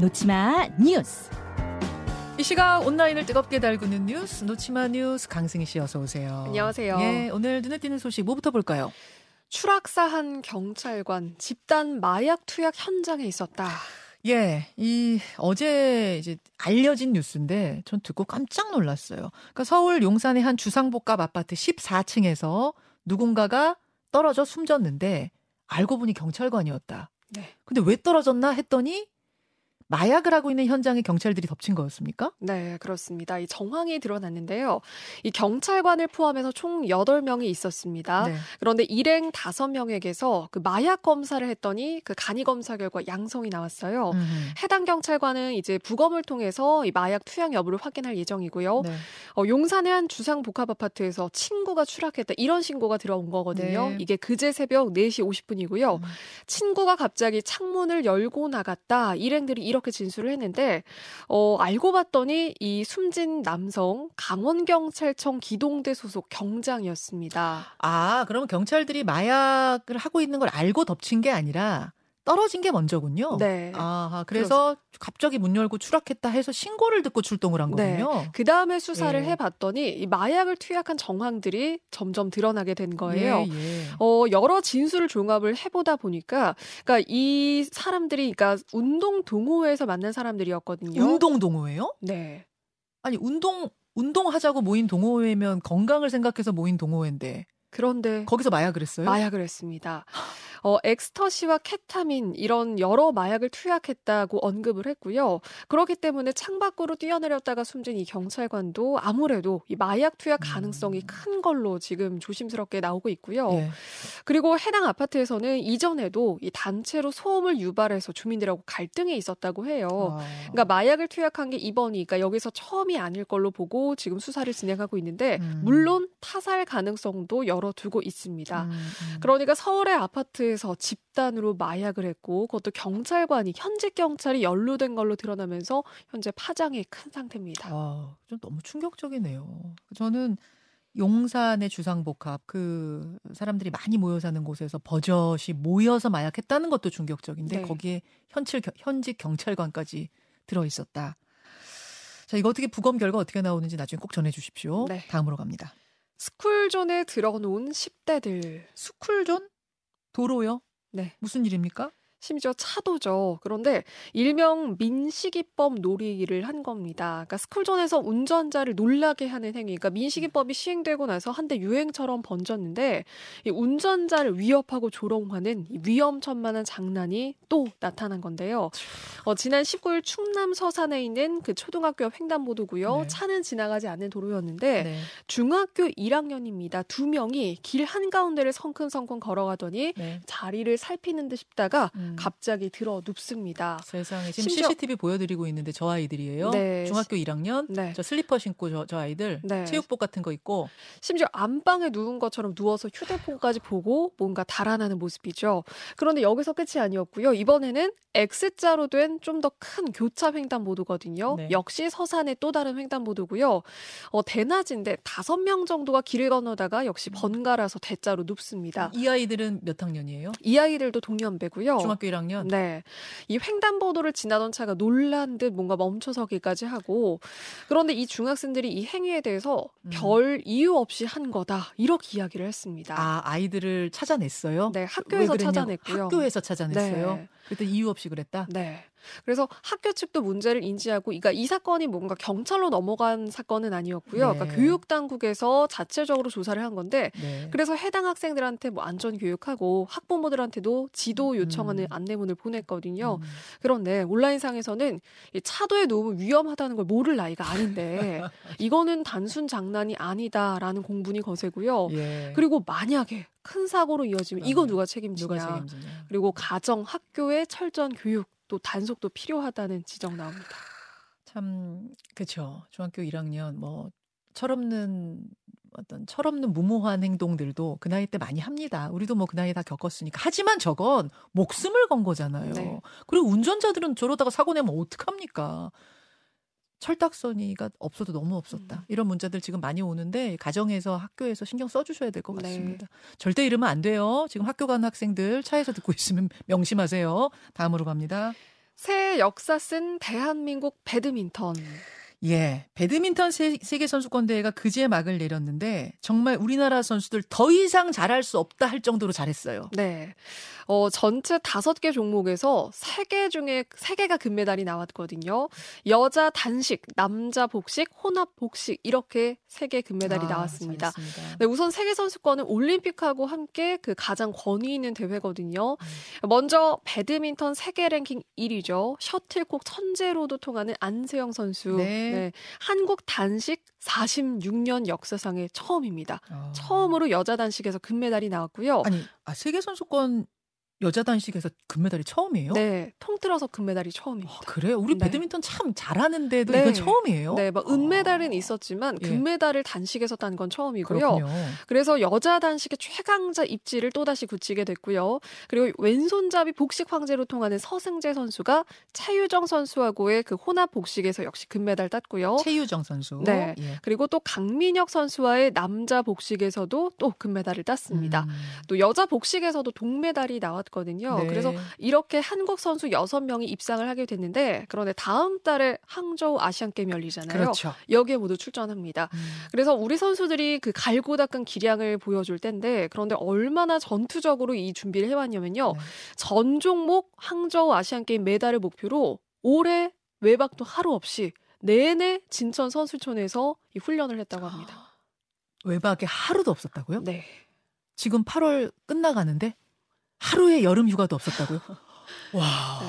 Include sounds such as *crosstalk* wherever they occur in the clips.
놓치마 뉴스. 이 시각 온라인을 뜨겁게 달구는 뉴스 놓치마 뉴스 강승희 씨 어서 오세요. 안녕하세요. 예, 오늘 눈에 띄는 소식 뭐부터 볼까요? 추락사한 경찰관 집단 마약 투약 현장에 있었다. 예, 이 어제 이제 알려진 뉴스인데 전 듣고 깜짝 놀랐어요. 그러니까 서울 용산의 한 주상복합 아파트 14층에서 누군가가 떨어져 숨졌는데 알고 보니 경찰관이었다. 네. 근데 왜 떨어졌나 했더니 마약을 하고 있는 현장에 경찰들이 덮친 거였습니까? 네, 그렇습니다. 이 정황이 드러났는데요. 이 경찰관을 포함해서 총 8명이 있었습니다. 네. 그런데 일행 5명에게서 그 마약 검사를 했더니 그 간이 검사 결과 양성이 나왔어요. 음. 해당 경찰관은 이제 부검을 통해서 이 마약 투약 여부를 확인할 예정이고요. 네. 어, 용산의 한 주상 복합 아파트에서 친구가 추락했다 이런 신고가 들어온 거거든요. 네. 이게 그제 새벽 4시 50분이고요. 음. 친구가 갑자기 창문을 열고 나갔다. 일행들이 이 렇게 진술을 했는데 어, 알고 봤더니 이 숨진 남성 강원경찰청 기동대 소속 경장이었습니다. 아, 그러면 경찰들이 마약을 하고 있는 걸 알고 덮친 게 아니라 떨어진 게 먼저군요. 네. 아하, 그래서 갑자기 문 열고 추락했다 해서 신고를 듣고 출동을 한 네. 거군요. 그 다음에 수사를 예. 해봤더니 이 마약을 투약한 정황들이 점점 드러나게 된 거예요. 예, 예. 어, 여러 진술을 종합을 해보다 보니까, 그러니까 이 사람들이, 그러니까 운동 동호회에서 만난 사람들이었거든요. 운동 동호회요? 네. 아니, 운동 운동하자고 모인 동호회면 건강을 생각해서 모인 동호회인데 그런데 거기서 마약을 했어요? 마약을 했습니다. 어, 엑스터시와 케타민 이런 여러 마약을 투약했다고 언급을 했고요. 그렇기 때문에 창밖으로 뛰어내렸다가 숨진 이 경찰관도 아무래도 이 마약 투약 가능성이 음. 큰 걸로 지금 조심스럽게 나오고 있고요. 예. 그리고 해당 아파트에서는 이전에도 이 단체로 소음을 유발해서 주민들하고 갈등이 있었다고 해요. 아. 그러니까 마약을 투약한 게 이번이 그러니까 여기서 처음이 아닐 걸로 보고 지금 수사를 진행하고 있는데 음. 물론 타살 가능성도 열어두고 있습니다. 음, 음. 그러니까 서울의 아파트 에서 집단으로 마약을 했고 그것도 경찰관이 현직 경찰이 연루된 걸로 드러나면서 현재 파장이 큰 상태입니다. 아, 좀 너무 충격적이네요. 저는 용산의 주상복합 그 사람들이 많이 모여 사는 곳에서 버젓이 모여서 마약했다는 것도 충격적인데 네. 거기에 현실 현직 경찰관까지 들어 있었다. 자, 이거 어떻게 부검 결과 어떻게 나오는지 나중에 꼭 전해 주십시오. 네. 다음으로 갑니다. 스쿨존에 들어놓은 10대들 스쿨존 도로요? 네. 무슨 일입니까? 심지어 차도죠. 그런데 일명 민식이법 놀이를 한 겁니다. 그러니까 스쿨존에서 운전자를 놀라게 하는 행위. 그러니까 민식이법이 시행되고 나서 한때 유행처럼 번졌는데 이 운전자를 위협하고 조롱하는 이 위험천만한 장난이 또 나타난 건데요. 어, 지난 19일 충남 서산에 있는 그 초등학교 옆 횡단보도고요. 네. 차는 지나가지 않는 도로였는데 네. 중학교 1학년입니다. 두 명이 길 한가운데를 성큼성큼 걸어가더니 네. 자리를 살피는 듯 싶다가 음. 갑자기 들어 눕습니다. 세상에 지금 심지어- CCTV 보여드리고 있는데 저 아이들이에요. 네. 중학교 1학년. 네. 저 슬리퍼 신고 저, 저 아이들 네. 체육복 같은 거 입고 심지어 안방에 누운 것처럼 누워서 휴대폰까지 보고 뭔가 달아나는 모습이죠. 그런데 여기서 끝이 아니었고요. 이번에는 X자로 된 좀 더 큰 교차 횡단보도거든요. 네. 역시 서산의 또 다른 횡단보도고요. 어, 대낮인데 다섯 명 정도가 길을 건너다가 역시 번갈아서 대자로 눕습니다. 이 아이들은 몇 학년이에요? 이 아이들도 동년배고요. 중학교 1학년. 네. 이 횡단보도를 지나던 차가 놀란 듯 뭔가 멈춰서기까지 하고 그런데 이 중학생들이 이 행위에 대해서 음. 별 이유 없이 한 거다. 이렇게 이야기를 했습니다. 아 아이들을 찾아냈어요? 네, 왜 학교에서. 찾아냈고요. 학교에서 찾아냈어요. 네. 그때 이유 없이 그랬다. 네. 그래서 학교 측도 문제를 인지하고, 그러니까 이 사건이 뭔가 경찰로 넘어간 사건은 아니었고요. 네. 그러니까 교육 당국에서 자체적으로 조사를 한 건데, 네. 그래서 해당 학생들한테 뭐 안전 교육하고 학부모들한테도 지도 요청하는 음. 안내문을 보냈거든요. 음. 그런데 온라인상에서는 이 차도에 놓으면 위험하다는 걸 모를 나이가 아닌데 *laughs* 이거는 단순 장난이 아니다라는 공분이 거세고요. 예. 그리고 만약에 큰 사고로 이어지면 이거 어, 누가 책임지냐. 누가 책임지냐. 그리고 가정, 학교의 철저한 교육 또 단속도 필요하다는 지적 나옵니다. 참 그렇죠. 중학교 1학년 뭐 철없는 어떤 철없는 무모한 행동들도 그 나이 때 많이 합니다. 우리도 뭐 그 나이에 다 겪었으니까. 하지만 저건 목숨을 건 거잖아요. 네. 그리고 운전자들은 저러다가 사고 내면 어떡합니까? 철딱서니가 없어도 너무 없었다. 음. 이런 문자들 지금 많이 오는데 가정에서 학교에서 신경 써주셔야 될것 네. 같습니다. 절대 이러면 안 돼요. 지금 학교 가는 학생들 차에서 듣고 있으면 *laughs* 명심하세요. 다음으로 갑니다. 새 역사 쓴 대한민국 배드민턴. 예, 배드민턴 세, 계 선수권 대회가 그제 막을 내렸는데 정말 우리나라 선수들 더 이상 잘할 수 없다 할 정도로 잘했어요. 네. 어, 전체 다섯 개 종목에서 세 개 중에 세 개가 금메달이 나왔거든요. 여자 단식, 남자 복식, 혼합 복식 이렇게 세 개 금메달이 아, 나왔습니다. 네, 우선 세계 선수권은 올림픽하고 함께 그 가장 권위 있는 대회거든요. 음. 먼저 배드민턴 세계 랭킹 1위죠. 셔틀콕 천재로도 통하는 안세영 선수. 네. 네. 한국 단식 46년 역사상의 처음입니다. 어. 처음으로 여자 단식에서 금메달이 나왔고요. 아니, 아, 세계 선수권 여자 단식에서 금메달이 처음이에요? 네, 통틀어서 금메달이 처음입니다. 아, 그래요? 우리 네. 배드민턴 참 잘하는데도 네. 이건 처음이에요? 네, 막 은메달은 아. 있었지만 예. 금메달을 단식에서 딴 건 처음이고요. 그렇군요. 그래서 여자 단식의 최강자 입지를 또다시 굳히게 됐고요. 그리고 왼손잡이 복식 황제로 통하는 서승재 선수가 차유정 선수하고의 그 혼합 복식에서 역시 금메달 땄고요. 최유정 선수. 네. 예. 그리고 또 강민혁 선수와의 남자 복식에서도 또 금메달을 땄습니다. 음. 또 여자 복식에서도 동메달이 나왔 있었거든요. 네. 그래서 이렇게 한국 선수 6명이 입상을 하게 됐는데 그런데 다음 달에 항저우 아시안 게임 열리잖아요. 그렇죠. 여기에 모두 출전합니다. 음. 그래서 우리 선수들이 그 갈고 닦은 기량을 보여줄 텐데 그런데 얼마나 전투적으로 이 준비를 해왔냐면요. 네. 전 종목 항저우 아시안 게임 메달을 목표로 올해 외박도 하루 없이 내내 진천 선수촌에서 이 훈련을 했다고 합니다. *gasps* 외박에 하루도 없었다고요? 네. 지금 8월 끝나가는데 하루의 여름 휴가도 없었다고요? *laughs* 와. 네.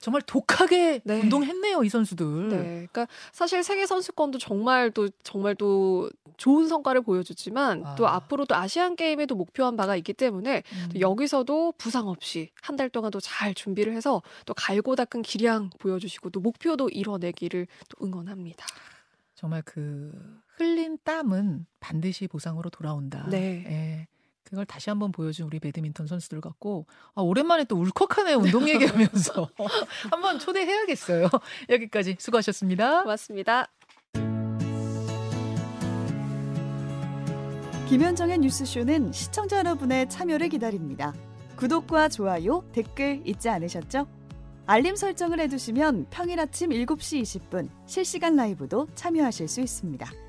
정말 독하게 네. 운동했네요, 이 선수들. 네. 그러니까 사실 세계 선수권도 정말 또 정말 또 좋은 성과를 보여줬지만 아. 또 앞으로도 아시안 게임에도 목표한 바가 있기 때문에 음. 또 여기서도 부상 없이 한 달 동안 도잘 준비를 해서 또 갈고 닦은 기량 보여주시고 또 목표도 이뤄내기를 또 응원합니다. 정말 그 흘린 땀은 반드시 보상으로 돌아온다. 네. 예. 그걸 다시 한번 보여준 우리 배드민턴 선수들 같고 아, 오랜만에 또 울컥하네 운동 얘기하면서 *laughs* 한번 초대해야겠어요. 여기까지 수고하셨습니다. 고맙습니다. 김현정의 뉴스쇼는 시청자 여러분의 참여를 기다립니다. 구독과 좋아요, 댓글 잊지 않으셨죠? 알림 설정을 해두시면 평일 아침 7시 20분 실시간 라이브도 참여하실 수 있습니다.